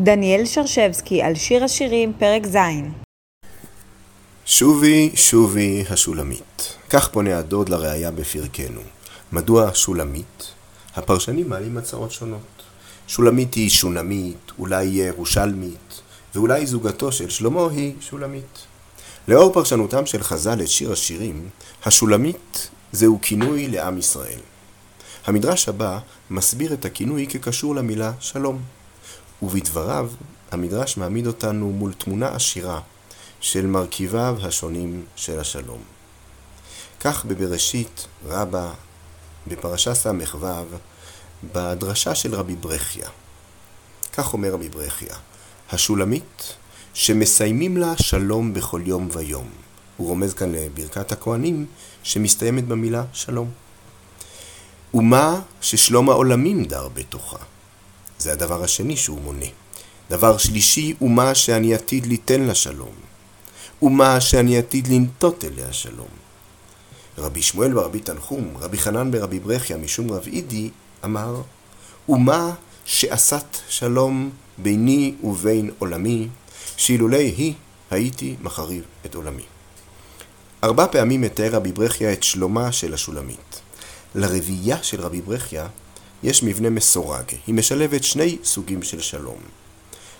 דניאל שרשבסקי על שיר השירים, פרק ז' שובי, שובי השולמית. כך פונה הדוד לראייה בפרקנו. מדוע שולמית? הפרשנים מעלים הצעות שונות. שולמית היא שונמית, אולי ירושלמית, ואולי זוגתו של שלמה היא שולמית. לאור פרשנותם של חז"ל את שיר השירים, השולמית זהו כינוי לעם ישראל. המדרש הבא מסביר את הכינוי כקשור למילה שלום. ובדבריו, המדרש מעמיד אותנו מול תמונה עשירה של מרכיביו השונים של השלום. כך בבראשית רבה, בפרשה ס"ו, בדרשה של רבי ברכיה. כך אומר רבי ברכיה, השולמית שמסיימים לה שלום בכל יום ויום. הוא רומז כאן לברכת הכהנים שמסתיימת במילה שלום. ומה ששלום העולמים דר בתוכה. זה הדבר השני שהוא מונה. דבר שלישי, ומה שאני עתיד ליתן לה שלום. ומה שאני עתיד לנטות אליה שלום. רבי שמואל ורבי תנחום, רבי חנן ברבי ברכיה משום רב אידי, אמר, ומה שעשת שלום ביני ובין עולמי, שאילולי היא הייתי מחריב את עולמי. ארבע פעמים מתאר רבי ברכיה את שלומה של השולמית. לרבייה של רבי ברכיה יש מבנה מסורג. היא משלבת שני סוגים של שלום.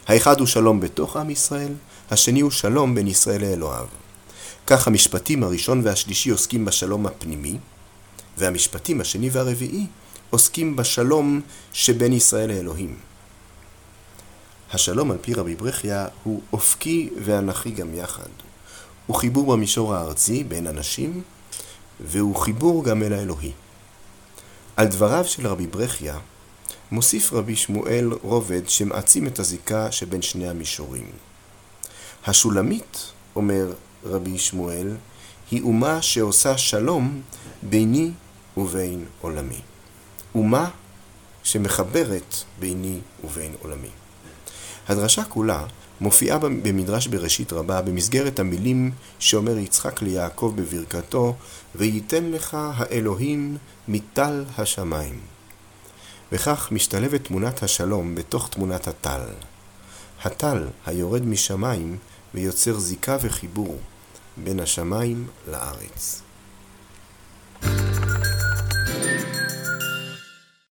האחד הוא שלום בתוך עם ישראל, השני הוא שלום בין ישראל לאלוהיו. כך המשפטים הראשון והשלישי עוסקים בשלום הפנימי, והמשפטים השני והרביעי עוסקים בשלום שבין ישראל לאלוהים. השלום על פי רבי ברכיה הוא אופקי ואנכי גם יחד. הוא חיבור במישור הארצי בין אנשים, והוא חיבור גם אל האלוהי. על דבריו של רבי ברכיה, מוסיף רבי שמואל רובד שמעצים את הזיקה שבין שני המישורים. השולמית, אומר רבי שמואל, היא אומה שעושה שלום ביני ובין עולמי. אומה שמחברת ביני ובין עולמי. הדרשה כולה מופיעה במדרש בראשית רבה במסגרת המילים שאומר יצחק ליעקב בברכתו וייתן לך האלוהים מטל השמיים. וכך משתלבת תמונת השלום בתוך תמונת הטל. הטל היורד משמיים ויוצר זיקה וחיבור בין השמיים לארץ.